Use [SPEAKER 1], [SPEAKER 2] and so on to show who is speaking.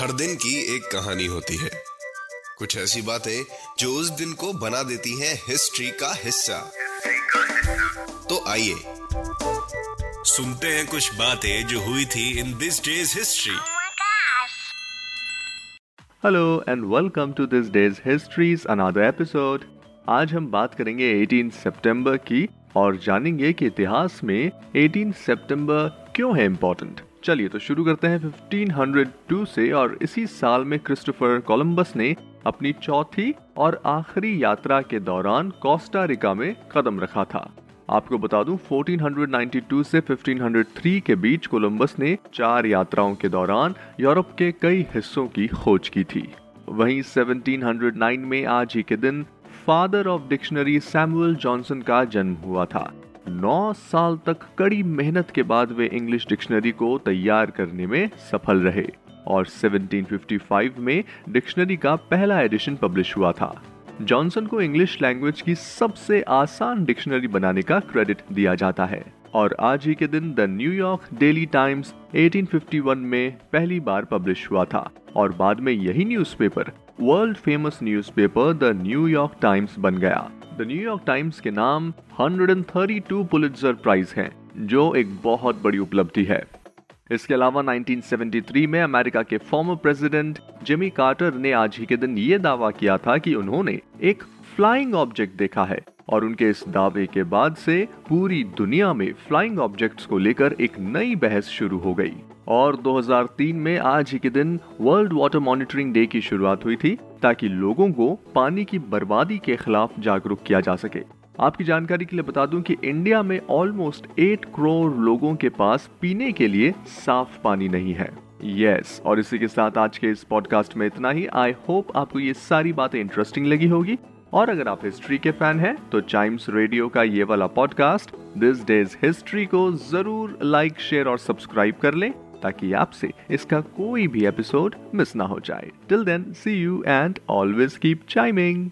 [SPEAKER 1] हर दिन की एक कहानी होती है। कुछ ऐसी बातें जो उस दिन को बना देती हैं हिस्ट्री का हिस्सा। तो आइए सुनते हैं कुछ बातें जो हुई थी in this day's history.
[SPEAKER 2] Hello and welcome to this day's history's another episode आज हम बात करेंगे 18 सितंबर की और जानेंगे कि इतिहास में 18 सितंबर क्यों है इम्पोर्टेंट चलिए तो शुरू करते हैं 1502 से और इसी साल में क्रिस्टोफर कोलंबस ने अपनी चौथी और आखिरी यात्रा के दौरान कोस्टा रिका में कदम रखा था। आपको बता दूँ 1492 से 1503 के बीच कोलंबस ने चार यात्राओं के दौरान यूरोप के कई हिस्सों की खोज की थी। वहीं 1709 में आज ही के दिन father of dictionary Samuel Johnson का जन्म हुआ था। नौ साल तक कड़ी मेहनत के बाद वे इंग्लिश डिक्शनरी को तैयार करने में सफल रहे और 1755 में डिक्शनरी का पहला एडिशन पब्लिश हुआ था। जॉनसन को इंग्लिश लैंग्वेज की सबसे आसान डिक्शनरी बनाने का क्रेडिट दिया जाता है और आज ही के दिन द न्यूयॉर्क डेली टाइम्स 1851 में पहली बार पब्लिश हुआ था और बाद में यही newspaper world famous newspaper the New York Times बन गया। द न्यूयॉर्क टाइम्स के नाम 132 पुलित्जर प्राइज हैं, जो एक बहुत बड़ी उपलब्धि है। इसके अलावा 1973 में अमेरिका के फॉर्मर प्रेसिडेंट जिमी कार्टर ने आज ही के दिन ये दावा किया था कि उन्होंने एक फ्लाइंग ऑब्जेक्ट देखा है और उनके इस दावे के बाद से पूरी दुनिया में फ्लाइंग ऑब्जेक्ट्स को लेकर एक नई बहस शुरू हो गई। और 2003 में आज ही के दिन वर्ल्ड वाटर मॉनिटरिंग डे की शुरुआत हुई थी ताकि लोगों को पानी की बर्बादी के खिलाफ जागरूक किया जा सके। आपकी जानकारी के लिए बता दूँ कि इंडिया में ऑलमोस्ट 8 करोड़ लोगों के पास पीने के लिए साफ़ पानी नहीं है। यस yes, और इसी के साथ आज के इस पॉडकास्ट में इतना ही। आई होप आपको ये सारी बातें इंटरेस्टिंग लगी होगी। और अगर आप हिस्ट्री के फ़ैन हैं तो चाइम्स रेडियो का ये वाला पॉडकास्ट दिस डेज़ हिस्ट्री को ज़रूर लाइक शेयर और सब्सक्राइब कर लें। ताकि आपसे इसका कोई भी एपिसोड मिस ना हो जाए। Till then see you and always keep chiming